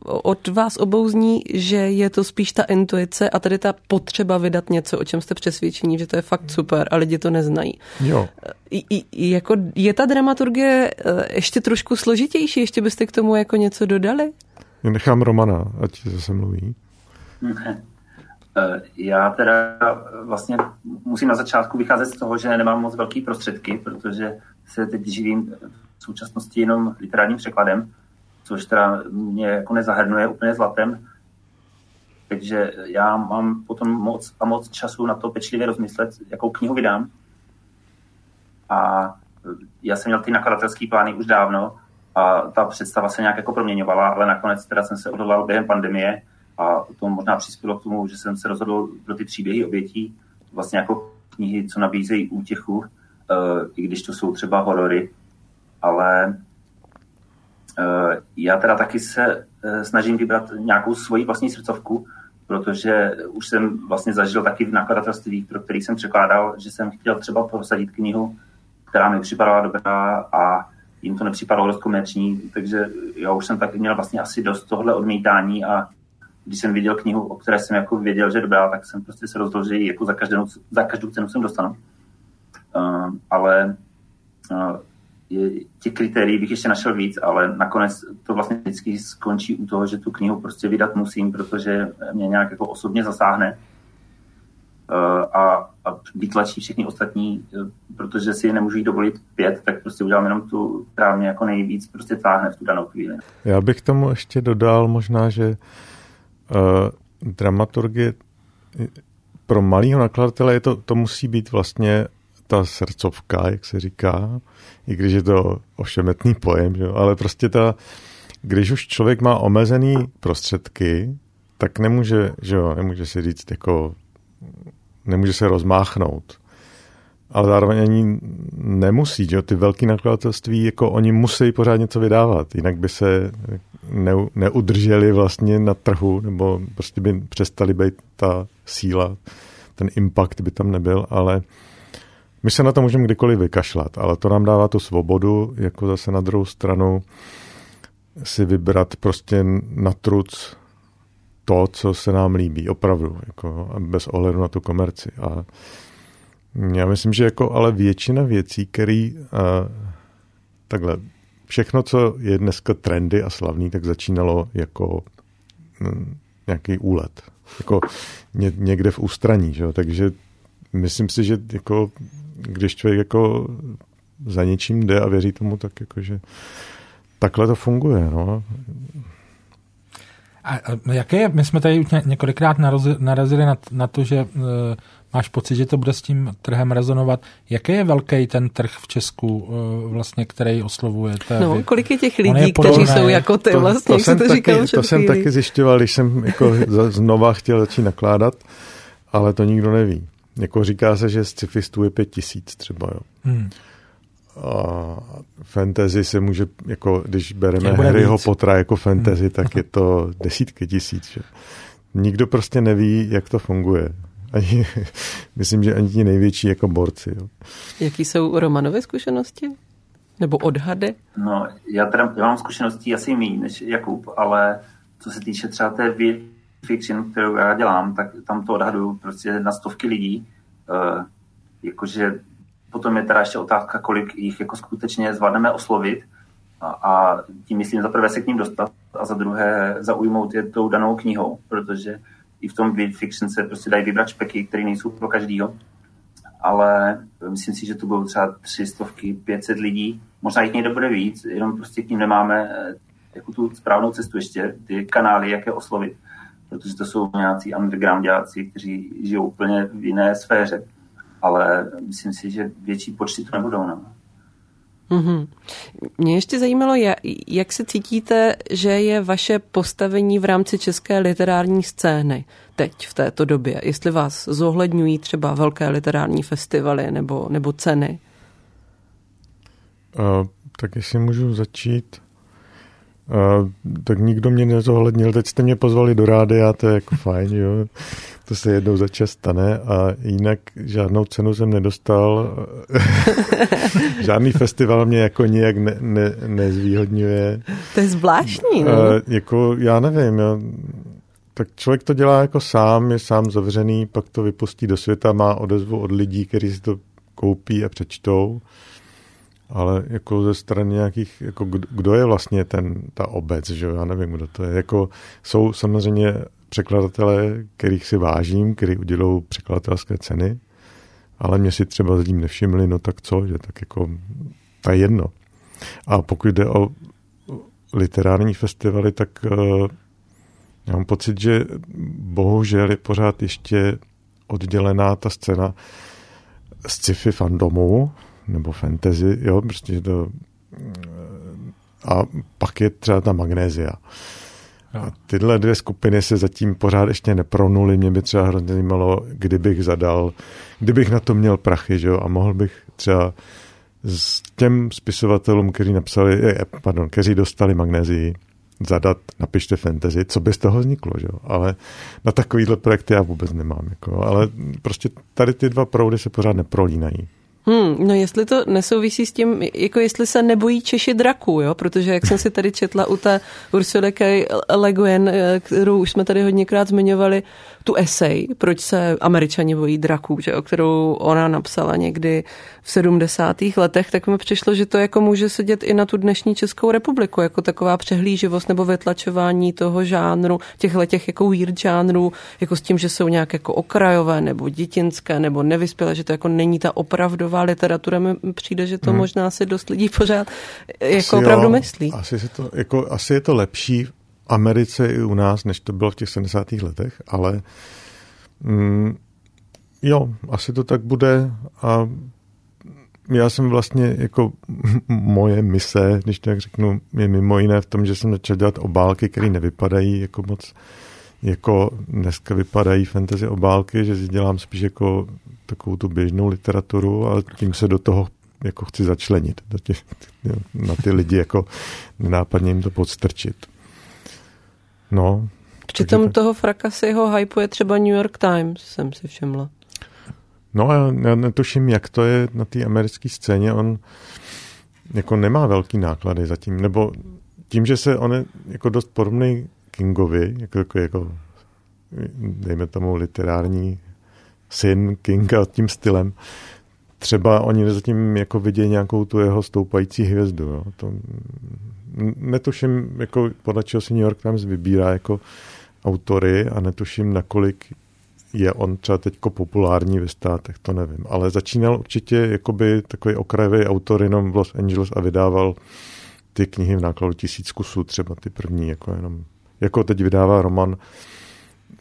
od vás obou zní, že je to spíš ta intuice a tady ta potřeba vydat něco, o čem jste přesvědčení, že to je fakt super a lidi to neznají. Jo. I, i, jako je ta dramaturgie eh, ještě trošku složitější? Ještě byste k tomu jako něco dodali? Nechám Romana, ať zase mluví. Eh, já teda vlastně musím na začátku vycházet z toho, že nemám moc velký prostředky, protože se teď živím v současnosti jenom literárním překladem, což teda mě jako nezahrnuje úplně zlatem. Takže já mám potom moc a moc času na to pečlivě rozmyslet, jakou knihu vydám. A já jsem měl ty nakladatelské plány už dávno a ta představa se nějak jako proměňovala, ale nakonec teda jsem se odhodlal během pandemie a to možná přispělo k tomu, že jsem se rozhodl pro ty příběhy obětí, vlastně jako knihy, co nabízejí útěchu, Eh, i když to jsou třeba horory, ale eh, já teda taky se eh, snažím vybrat nějakou svoji vlastní srdcovku, protože už jsem vlastně zažil taky v nakladatelství, pro který jsem překládal, že jsem chtěl třeba prosadit knihu, která mi připadala dobrá a jim to nepřipadalo dost komerční, takže já už jsem taky měl vlastně asi dost tohle odmítání a když jsem viděl knihu, o které jsem jako věděl, že je dobrá, tak jsem prostě se rozhodl, že ji jako za, každou, za každou cenu jsem dostanu. Uh, ale uh, je, těch kritérií bych ještě našel víc, ale nakonec to vlastně vždycky skončí u toho, že tu knihu prostě vydat musím, protože mě nějak jako osobně zasáhne uh, a, a vytlačí všechny ostatní, uh, protože si nemůžu jí dovolit pět, tak prostě udělám jenom tu, která mě jako nejvíc prostě táhne v tu danou chvíli. Já bych tomu ještě dodal možná, že uh, dramaturgie pro malého nakladatele je to, to musí být vlastně ta srdcovka, jak se říká, i když je to ošemetný pojem, že? ale prostě ta, když už člověk má omezený prostředky, tak nemůže, že jo, nemůže si říct jako, nemůže se rozmáchnout. Ale zároveň ani nemusí, že ty velké nakladatelství, jako oni musí pořád něco vydávat, jinak by se ne, neudrželi vlastně na trhu, nebo prostě by přestali být ta síla, ten impact by tam nebyl, ale my se na to můžeme kdykoliv vykašlat, ale to nám dává tu svobodu, jako zase na druhou stranu si vybrat prostě na truc to, co se nám líbí, opravdu, jako bez ohledu na tu komerci. A já myslím, že jako ale většina věcí, který uh, takhle, všechno, co je dneska trendy a slavný, tak začínalo jako hm, nějaký úlet. Jako ně, někde v ústraní, že? takže myslím si, že jako když člověk jako za něčím jde a věří tomu, tak jakože takhle to funguje. No. A, a jaké, my jsme tady několikrát narazili na, na to, že uh, máš pocit, že to bude s tím trhem rezonovat. Jaký je velký ten trh v Česku, uh, vlastně, který oslovuje? No, vy... kolik je těch lidí, je kteří jsou jako ty to, vlastně, to, jsem to, taky, říkal to jsem taky zjišťoval, když jsem jako znova chtěl začít nakládat, ale to nikdo neví. Jako říká se, že z cifistů je pět tisíc třeba, jo. Hmm. A fantasy se může, jako když bereme Harryho Pottera jako fantasy, hmm. tak je to desítky tisíc. Že? Nikdo prostě neví, jak to funguje. Ani, myslím, že ani ti největší jako borci. Jo. Jaký jsou Romanové zkušenosti? Nebo odhady? No, já, teda, já mám zkušeností asi méně než Jakub, ale co se týče třeba té fiction, kterou já dělám, tak tam to odhaduju prostě na stovky lidí. Uh, jakože potom je teda ještě otázka, kolik jich jako skutečně zvládneme oslovit a, a tím myslím za prvé se k ním dostat a za druhé zaujmout je tou danou knihou, protože i v tom fiction se prostě dají vybrat špeky, které nejsou pro každýho. Ale myslím si, že to budou třeba tři stovky, 500 lidí, možná jich někdo bude víc, jenom prostě k ním nemáme eh, jako tu správnou cestu ještě, ty kanály, jak je oslovit protože to jsou nějací undergroundáci, kteří žijou úplně v jiné sféře. Ale myslím si, že větší počty to nebudou. No. Mm-hmm. Mě ještě zajímalo, jak se cítíte, že je vaše postavení v rámci české literární scény teď, v této době? Jestli vás zohledňují třeba velké literární festivaly nebo, nebo ceny? Uh, tak jestli můžu začít. Uh, tak nikdo mě nezohlednil. Teď jste mě pozvali do rádia, to je jako fajn, jo. To se jednou za čas stane a jinak žádnou cenu jsem nedostal. Žádný festival mě jako nijak ne, ne, nezvýhodňuje. To je zvláštní, no? Uh, jako, já nevím, jo. tak člověk to dělá jako sám, je sám zavřený, pak to vypustí do světa, má odezvu od lidí, kteří si to koupí a přečtou ale jako ze strany nějakých, jako kdo je vlastně ten, ta obec, že jo, já nevím, kdo to je. Jako jsou samozřejmě překladatelé, kterých si vážím, který udělou překladatelské ceny, ale mě si třeba zatím nevšimli, no tak co, že tak jako, je jedno. A pokud jde o literární festivaly, tak uh, já mám pocit, že bohužel je pořád ještě oddělená ta scéna z sci-fi fandomu, nebo fantasy, jo, prostě to a pak je třeba ta magnézia. A tyhle dvě skupiny se zatím pořád ještě nepronuly. Mě by třeba hrozně zajímalo, kdybych zadal, kdybych na to měl prachy, že jo, a mohl bych třeba s těm spisovatelům, kteří napsali, eh, pardon, kteří dostali magnézii, zadat, napište fantasy, co by z toho vzniklo, že jo? ale na takovýhle projekty já vůbec nemám, jako, ale prostě tady ty dva proudy se pořád neprolínají. Hmm, no jestli to nesouvisí s tím, jako jestli se nebojí Češi draků, jo? protože jak jsem si tady četla u té Ursula K. Le Guin, eh, kterou už jsme tady hodněkrát zmiňovali, tu esej, proč se američani bojí draků, že, o kterou ona napsala někdy v 70. letech, tak mi přišlo, že to jako může sedět i na tu dnešní Českou republiku, jako taková přehlíživost nebo vytlačování toho žánru, těchhle těch jako weird žánrů, jako s tím, že jsou nějak jako okrajové nebo dětinské nebo nevyspělé, že to jako není ta opravdová literatura, mi přijde, že to hmm. možná si dost lidí pořád jako asi opravdu jo, myslí. Asi, se to, jako, asi je to lepší Americe i u nás, než to bylo v těch 70. letech, ale mm, jo, asi to tak bude a já jsem vlastně jako moje mise, když tak řeknu, je mimo jiné v tom, že jsem začal dělat obálky, které nevypadají jako moc jako dneska vypadají fantasy obálky, že si dělám spíš jako takovou tu běžnou literaturu, ale tím se do toho jako chci začlenit, na ty lidi jako nenápadně jim to podstrčit. No. Přitom tak... toho Frakasyho hypuje třeba New York Times, jsem si všimla. No a já netuším, jak to je na té americké scéně. On jako nemá velký náklady zatím, nebo tím, že se on je jako dost podobný Kingovi, jako, jako, jako dejme tomu literární syn Kinga tím stylem, třeba oni zatím jako vidějí nějakou tu jeho stoupající hvězdu. Jo. To, netuším, jako podle čeho si New York Times vybírá jako autory a netuším, nakolik je on třeba teď populární ve státech, to nevím. Ale začínal určitě jakoby takový okrajový autor jenom v Los Angeles a vydával ty knihy v nákladu tisíc kusů, třeba ty první, jako jenom Jako teď vydává Roman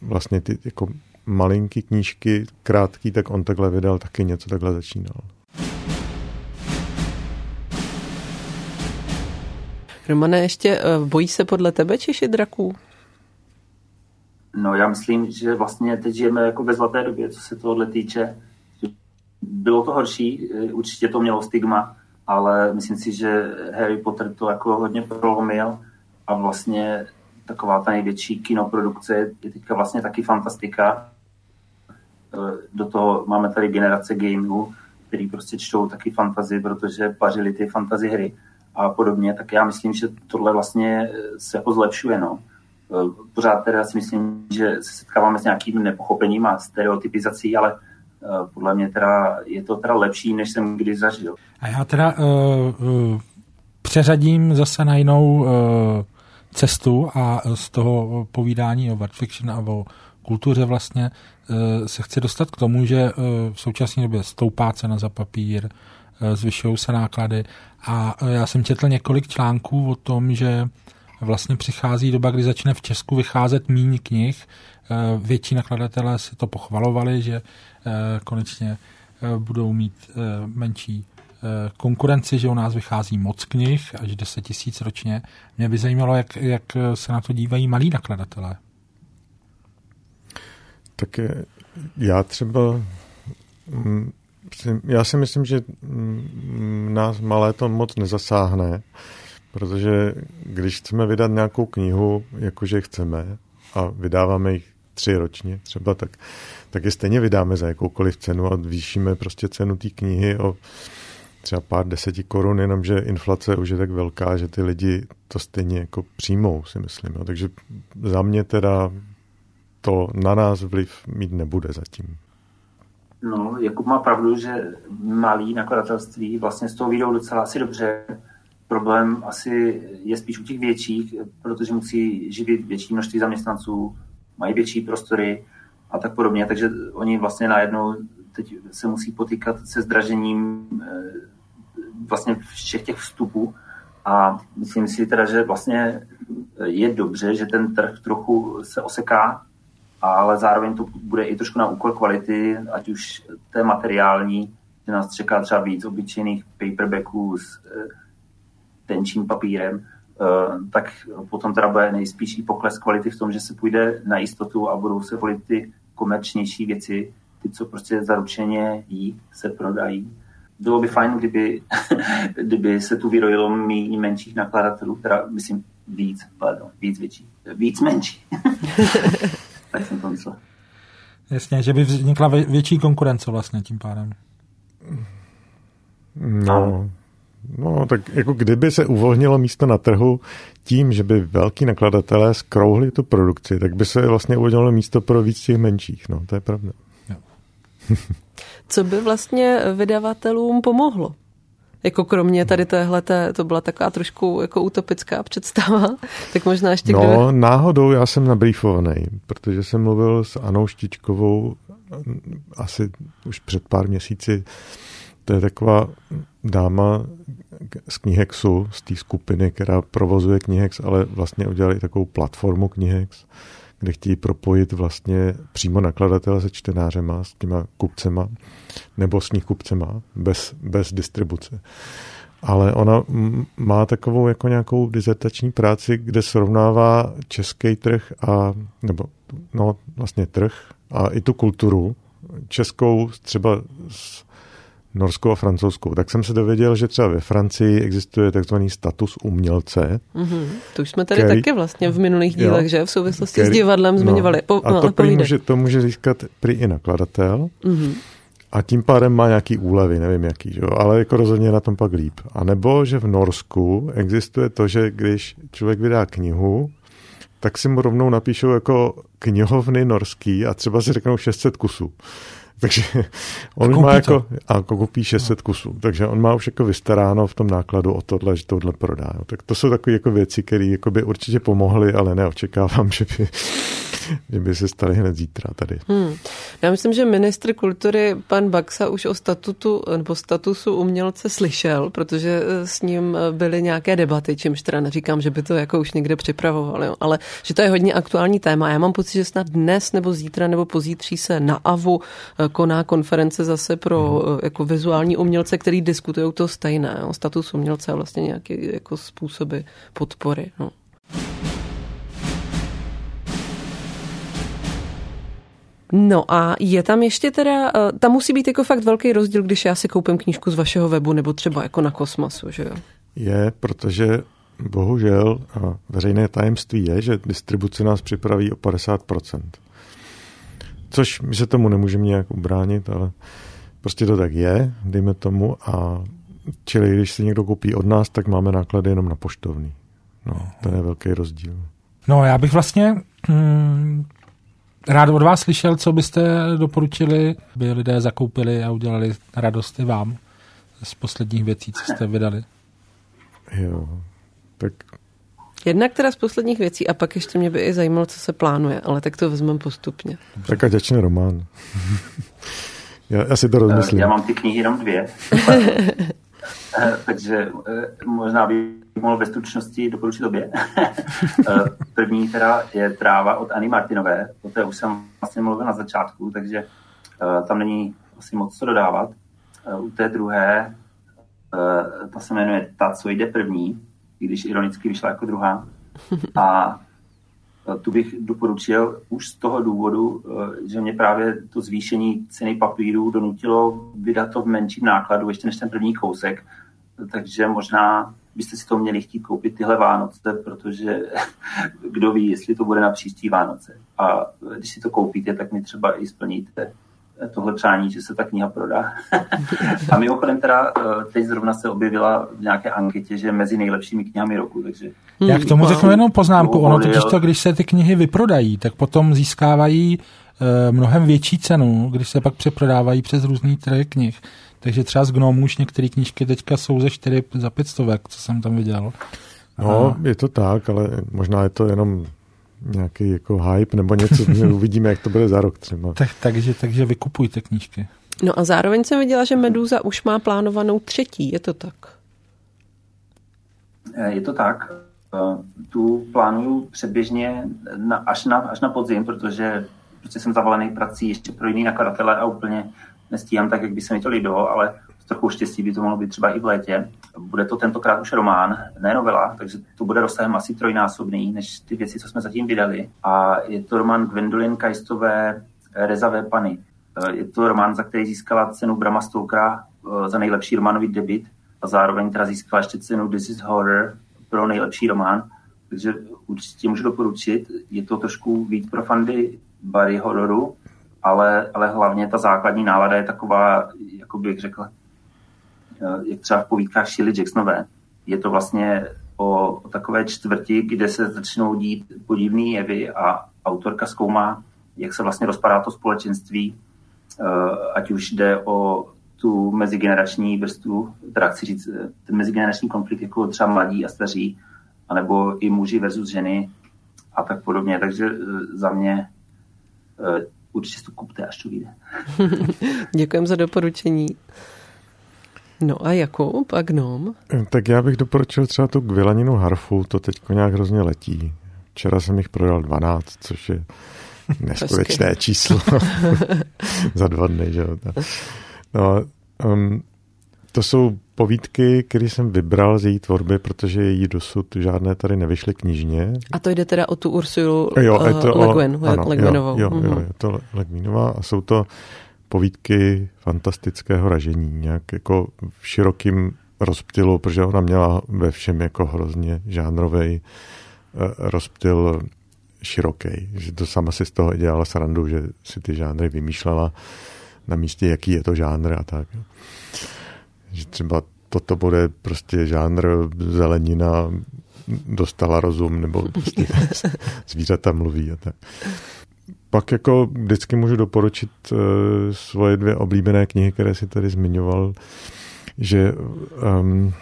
vlastně ty jako malinký knížky, krátký, tak on takhle vydal taky něco takhle začínal. Romane, ještě eh, bojí se podle tebe Češi draků? No já myslím, že vlastně teď žijeme jako ve zlaté době, co se tohle týče. Bylo to horší, eh, určitě to mělo stigma, ale myslím si, že Harry Potter to jako hodně prolomil a vlastně taková ta největší kinoprodukce je teďka vlastně taky fantastika. Eh, do toho máme tady generace gameů, který prostě čtou taky fantazy, protože pařili ty fantazy hry a podobně, tak já myslím, že tohle vlastně se jako zlepšuje, no. Eh, pořád teda si myslím, že se setkáváme s nějakým nepochopením a stereotypizací, ale eh, podle mě teda je to teda lepší, než jsem kdy zažil. A já teda uh, uh, přeřadím zase na jinou uh, cestu a z toho povídání o word fiction a o kultuře vlastně uh, se chci dostat k tomu, že uh, v současné době stoupá cena za papír, uh, zvyšují se náklady a já jsem četl několik článků o tom, že vlastně přichází doba, kdy začne v Česku vycházet míň knih. Eh, větší nakladatelé si to pochvalovali, že eh, konečně eh, budou mít menší konkurenci, že u nás vychází moc knih, až 10 tisíc ročně. Mě by zajímalo, jak, jak se na to dívají malí nakladatelé. Tak já třeba mm, já si myslím, že mm, nás malé to moc nezasáhne, Protože když chceme vydat nějakou knihu, jakože chceme, a vydáváme jich tři ročně třeba, tak, tak je stejně vydáme za jakoukoliv cenu a zvýšíme prostě cenu té knihy o třeba pár deseti korun, jenomže inflace už je tak velká, že ty lidi to stejně jako přijmou, si myslím. No. Takže za mě teda to na nás vliv mít nebude zatím. No, Jakub má pravdu, že malý nakladatelství vlastně z toho výjdou docela asi dobře, Problém asi je spíš u těch větších, protože musí živit větší množství zaměstnanců, mají větší prostory a tak podobně, takže oni vlastně najednou teď se musí potýkat se zdražením eh, vlastně všech těch vstupů. A myslím si teda, že vlastně je dobře, že ten trh trochu se oseká, ale zároveň to bude i trošku na úkol kvality, ať už té materiální, že nás čeká třeba víc obyčejných paperbacků s eh, tenčím papírem, eh, tak potom teda bude nejspíš i pokles kvality v tom, že se půjde na jistotu a budou se volit ty komerčnější věci, ty, co prostě zaručeně jí, se prodají. Bylo by fajn, kdyby, kdyby se tu vyrojilo méně menších nakladatelů, teda myslím víc, pardon, víc větší, víc menší. tak jsem to myslel. Jasně, že by vznikla větší konkurence vlastně tím pádem. No, No, tak jako kdyby se uvolnilo místo na trhu tím, že by velký nakladatelé skrouhli tu produkci, tak by se vlastně uvolnilo místo pro víc těch menších. No, to je pravda. Co by vlastně vydavatelům pomohlo? Jako kromě tady téhle, to byla taková trošku jako utopická představa, tak možná ještě No, kdyby... náhodou já jsem nabrýfovaný, protože jsem mluvil s Anou Štičkovou asi už před pár měsíci. To je taková dáma z Knihexu, z té skupiny, která provozuje Knihex, ale vlastně udělali takovou platformu Knihex, kde chtějí propojit vlastně přímo nakladatele se čtenářema, s těma kupcema, nebo s nich kupcema, bez, bez distribuce. Ale ona má takovou jako nějakou dizertační práci, kde srovnává český trh a, nebo no vlastně trh a i tu kulturu českou třeba s norskou a francouzskou, tak jsem se dověděl, že třeba ve Francii existuje takzvaný status umělce. Mm-hmm. To už jsme tady který, taky vlastně v minulých dílech, jo, že v souvislosti který, s divadlem no, zmiňovali. Po, a no, to, prý může, to může získat prý i nakladatel. Mm-hmm. A tím pádem má nějaký úlevy, nevím jaký, že? ale jako rozhodně na tom pak líp. A nebo, že v Norsku existuje to, že když člověk vydá knihu, tak si mu rovnou napíšou jako knihovny norský a třeba si řeknou 600 kusů. Takže on a má jako, a koupí 600 kusů, takže on má už jako vystaráno v tom nákladu o tohle, že tohle prodá. Tak to jsou takové jako věci, které jako by určitě pomohly, ale neočekávám, že by že by se staly hned zítra tady. Hmm. Já myslím, že ministr kultury pan Baxa už o statutu nebo statusu umělce slyšel, protože eh, s ním eh, byly nějaké debaty, čímž teda neříkám, že by to jako už někde připravoval, jo, ale že to je hodně aktuální téma. Já mám pocit, že snad dnes nebo zítra nebo pozítří se na AVU eh, koná konference zase pro hmm. jako vizuální umělce, který diskutují to stejné, jo, status umělce a vlastně nějaké jako způsoby podpory. No. No a je tam ještě teda, eh, tam musí být jako fakt velký rozdíl, když já si koupím knížku z vašeho webu nebo třeba jako na Kosmasu, že jo? Je, protože bohužel a veřejné tajemství je, že distribuce nás připraví o 50%. Což my se tomu nemůžeme nějak ubránit, ale prostě to tak je, dejme tomu. A čili když si někdo koupí od nás, tak máme náklady jenom na poštovný. No, to je velký rozdíl. No, já bych vlastně hmm, rád od vás slyšel, co byste doporučili, by lidé zakoupili a udělali radost i vám z posledních věcí, co jste vydali. Jo, tak... Jednak teda z posledních věcí a pak ještě mě by i zajímalo, co se plánuje, ale tak to vezmeme postupně. Tak ať začne román. já, já si to rozmyslím. Já mám ty knihy jenom dvě. Takže eh, možná by mohl ve stručnosti doporučit obě. Eh, první teda je Tráva od Ani Martinové, o té už jsem vlastně mluvil na začátku, takže eh, tam není asi moc co dodávat. U té druhé, ta se jmenuje Ta, co jde první, i když ironicky vyšla jako druhá. A tu bych doporučil už z toho důvodu, že mě právě to zvýšení ceny papíru donutilo vydat to v menším nákladu, ještě než ten první kousek, takže možná byste si to měli chtít koupit tyhle Vánoce, protože kdo ví, jestli to bude na příští Vánoce. A když si to koupíte, tak mi třeba i splníte tohle přání, že se ta kniha prodá. a mimochodem teda eh, teď zrovna se objevila v nějaké anketě, že mezi nejlepšími knihami roku, takže... Já k tomu řeknu jenom poznámku, ono totiž to, když se ty knihy vyprodají, tak potom získávají eh, mnohem větší cenu, když se pak přeprodávají přes různý trhy knih. Takže třeba z Gnomu už některé knížky teďka jsou ze 4 za 5 stovek, co jsem tam viděl. No, a... je to tak, ale možná je to jenom nějaký jako hype nebo něco, my uvidíme, jak to bude za rok třeba. Tak, takže, takže vykupujte knížky. No a zároveň jsem viděla, že Meduza už má plánovanou třetí, je to tak? Eh, je to tak. Eh, tu plánuju předběžně na, až, na, až na podzim, protože prostě jsem zavalený prací ještě pro jiný nakladatele a úplně nestíhám tak, jak by se mi to líbilo, ale s trochu štěstí by to mohlo být třeba i v létě. Bude to tentokrát už román, ne novela, takže to bude rozsahem asi trojnásobný, než ty věci, co jsme zatím vydali. A je to román Gwendolyn Kajstové Rezavé pany. Je to román, za který získala cenu Brama Stokera eh, za nejlepší románový debit a zároveň teda získala ještě cenu This is Horror pro nejlepší román. Takže určitě můžu doporučit. Je to trošku víc pro fandy Barry hororu, ale, ale hlavně ta základní nálada je taková, jako bych řekl, eh, jak třeba v povídkách Shirley Jacksonové. Je to vlastně o, o takové čtvrti, kde se začnou dít podivné jevy a autorka zkoumá, jak se vlastně rozpadá to společenství, eh, ať už jde o tu mezigenerační vrstvu, teda chci říct, eh, ten mezigenerační konflikt jako třeba mladí a staří, anebo i muži versus ženy a tak podobně. Takže za mě určitě to kupte, až to vyjde. Děkujem za doporučení. No a Jakub a Gnom? Tak já bych doporučil třeba tu Gvilaninu harfu, to teď nějak hrozně letí. Včera jsem jich prodal 12, což je neskutečné číslo za dva dny. Že? No, um, to jsou povídky, které jsem vybral z její tvorby, protože její dosud žádné tady nevyšly knižně. A to jde teda o tu Ursulu jo, je to uh, Legwin, ano, Legwinovou. Jo, jo, mm-hmm. jo, je to Legwinová a jsou to povídky fantastického ražení, nějak jako v širokým rozptylu, protože ona měla ve všem jako hrozně žánrový uh, rozptyl široký, že to sama si z toho dělala srandu, že si ty žánry vymýšlela na místě, jaký je to žánr a tak. Že třeba toto bude prostě žánr zelenina dostala rozum, nebo prostě zvířata mluví a tak. Pak jako vždycky můžu doporučit uh, svoje dvě oblíbené knihy, které si tady zmiňoval, že um,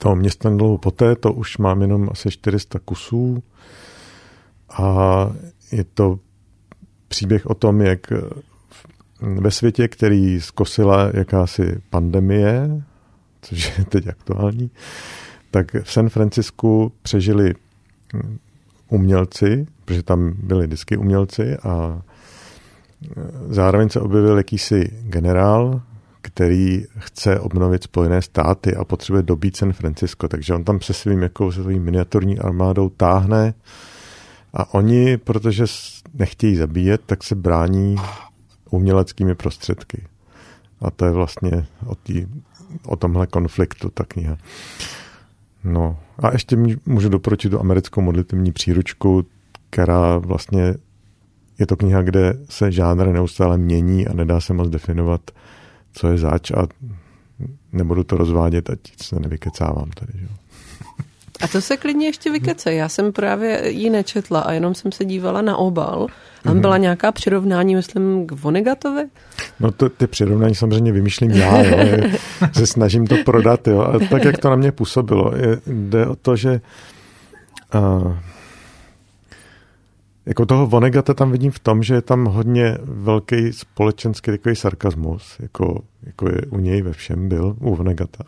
toho města dlouho poté, to už mám jenom asi 400 kusů a je to příběh o tom, jak ve světě, který zkosila jakási pandemie, což je teď aktuální, tak v San Francisku přežili umělci, protože tam byli vždycky umělci a zároveň se objevil jakýsi generál, který chce obnovit Spojené státy a potřebuje dobít San Francisco, takže on tam se svým jako se svým miniaturní armádou táhne a oni, protože nechtějí zabíjet, tak se brání uměleckými prostředky. A to je vlastně o, tý, o tomhle konfliktu ta kniha. No a ještě můžu doporučit do americkou modlitevní příručku, která vlastně je to kniha, kde se žánr neustále mění a nedá se moc definovat, co je zač a nebudu to rozvádět, ať se nevykecávám tady. Že? A to se klidně ještě vykece. Já jsem právě ji nečetla a jenom jsem se dívala na obal. Tam mhm. byla nějaká přirovnání, myslím, k Vonegatovi? No to, ty přirovnání samozřejmě vymýšlím já, jo, že snažím to prodat, jo, a tak, jak to na mě působilo. Je, jde o to, že uh, jako toho Vonegata tam vidím v tom, že je tam hodně velký společenský takový sarkazmus, jako, jako je u něj ve všem byl, u Vonegata.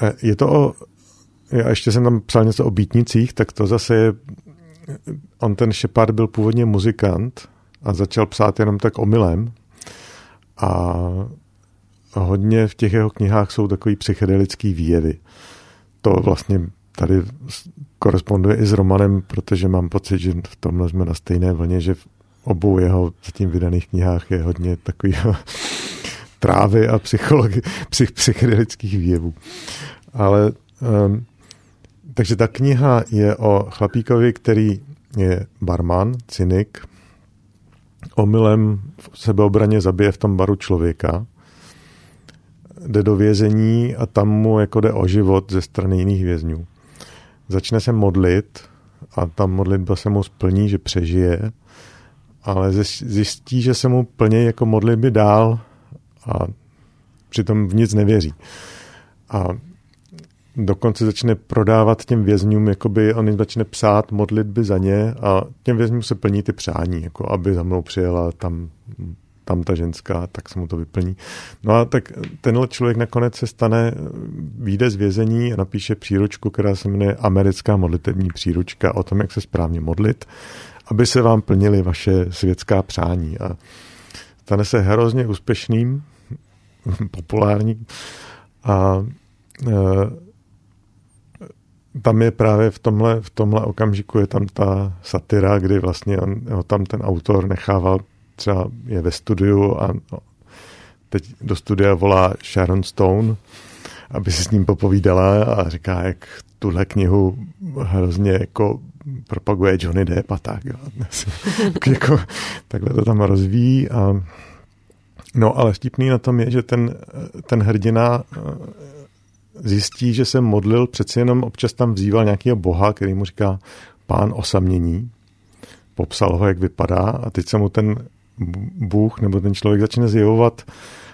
E, je to o, já ještě jsem tam psal něco o býtnicích, tak to zase je, on ten Shepard byl původně muzikant a začal psát jenom tak omylem a hodně v těch jeho knihách jsou takový psychedelický výjevy. To vlastně tady koresponduje i s Romanem, protože mám pocit, že v tomhle jsme na stejné vlně, že v obou jeho zatím vydaných knihách je hodně takový trávy a psych, psychedelických výjevů. Ale um, takže ta kniha je o chlapíkovi, který je barman, cynik, omylem v sebeobraně zabije v tom baru člověka, jde do vězení a tam mu jako jde o život ze strany jiných vězňů začne se modlit a ta modlitba se mu splní, že přežije, ale zjistí, že se mu plně jako modlitby dál a přitom v nic nevěří. A dokonce začne prodávat těm vězňům, jakoby on jim začne psát modlitby za ně a těm vězňům se plní ty přání, jako aby za mnou přijela tam tam ta ženská, tak se mu to vyplní. No a tak tenhle člověk nakonec se stane, výjde z vězení a napíše příručku, která se jmenuje Americká modlitební příručka o tom, jak se správně modlit, aby se vám plnily vaše světská přání. A stane se hrozně úspěšným, populární a e, tam je právě v tomhle, v tomhle okamžiku je tam ta satira, kdy vlastně on, tam ten autor nechával třeba je ve studiu a no, teď do studia volá Sharon Stone, aby se s ním popovídala a říká, jak tuhle knihu hrozně jako propaguje Johnny Depp a tak. Jo. jako, takhle to tam rozvíjí. A, no ale vtipný na tom je, že ten, ten hrdina zjistí, že se modlil, přeci jenom občas tam vzýval nějakého boha, který mu říká pán osamění. Popsal ho, jak vypadá a teď se mu ten Bůh nebo ten člověk začne zjevovat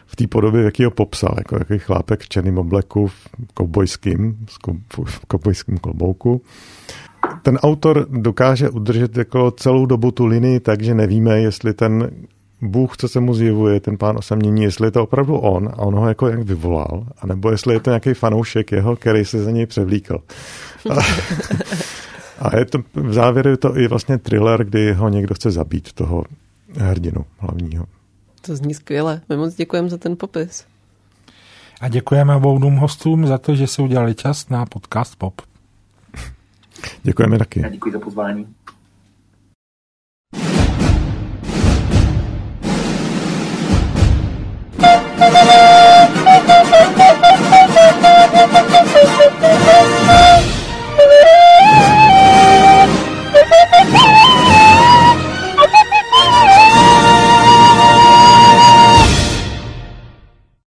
v té podobě, jaký ho popsal, jako jaký chlápek v černém obleku, v kobojským, v kobojském klobouku. Ten autor dokáže udržet jako celou dobu tu linii tak, že nevíme, jestli ten Bůh, co se mu zjevuje, ten pán osamění, jestli je to opravdu on a on ho jako jak vyvolal, anebo jestli je to nějaký fanoušek jeho, který se za něj převlíkl. A, a je to, v závěru je to i vlastně thriller, kdy ho někdo chce zabít, toho hrdinu hlavního. To zní skvěle. My moc děkujeme za ten popis. A děkujeme obou dvou hostům za to, že si udělali čas na podcast POP. Děkujeme taky. děkuji za pozvání.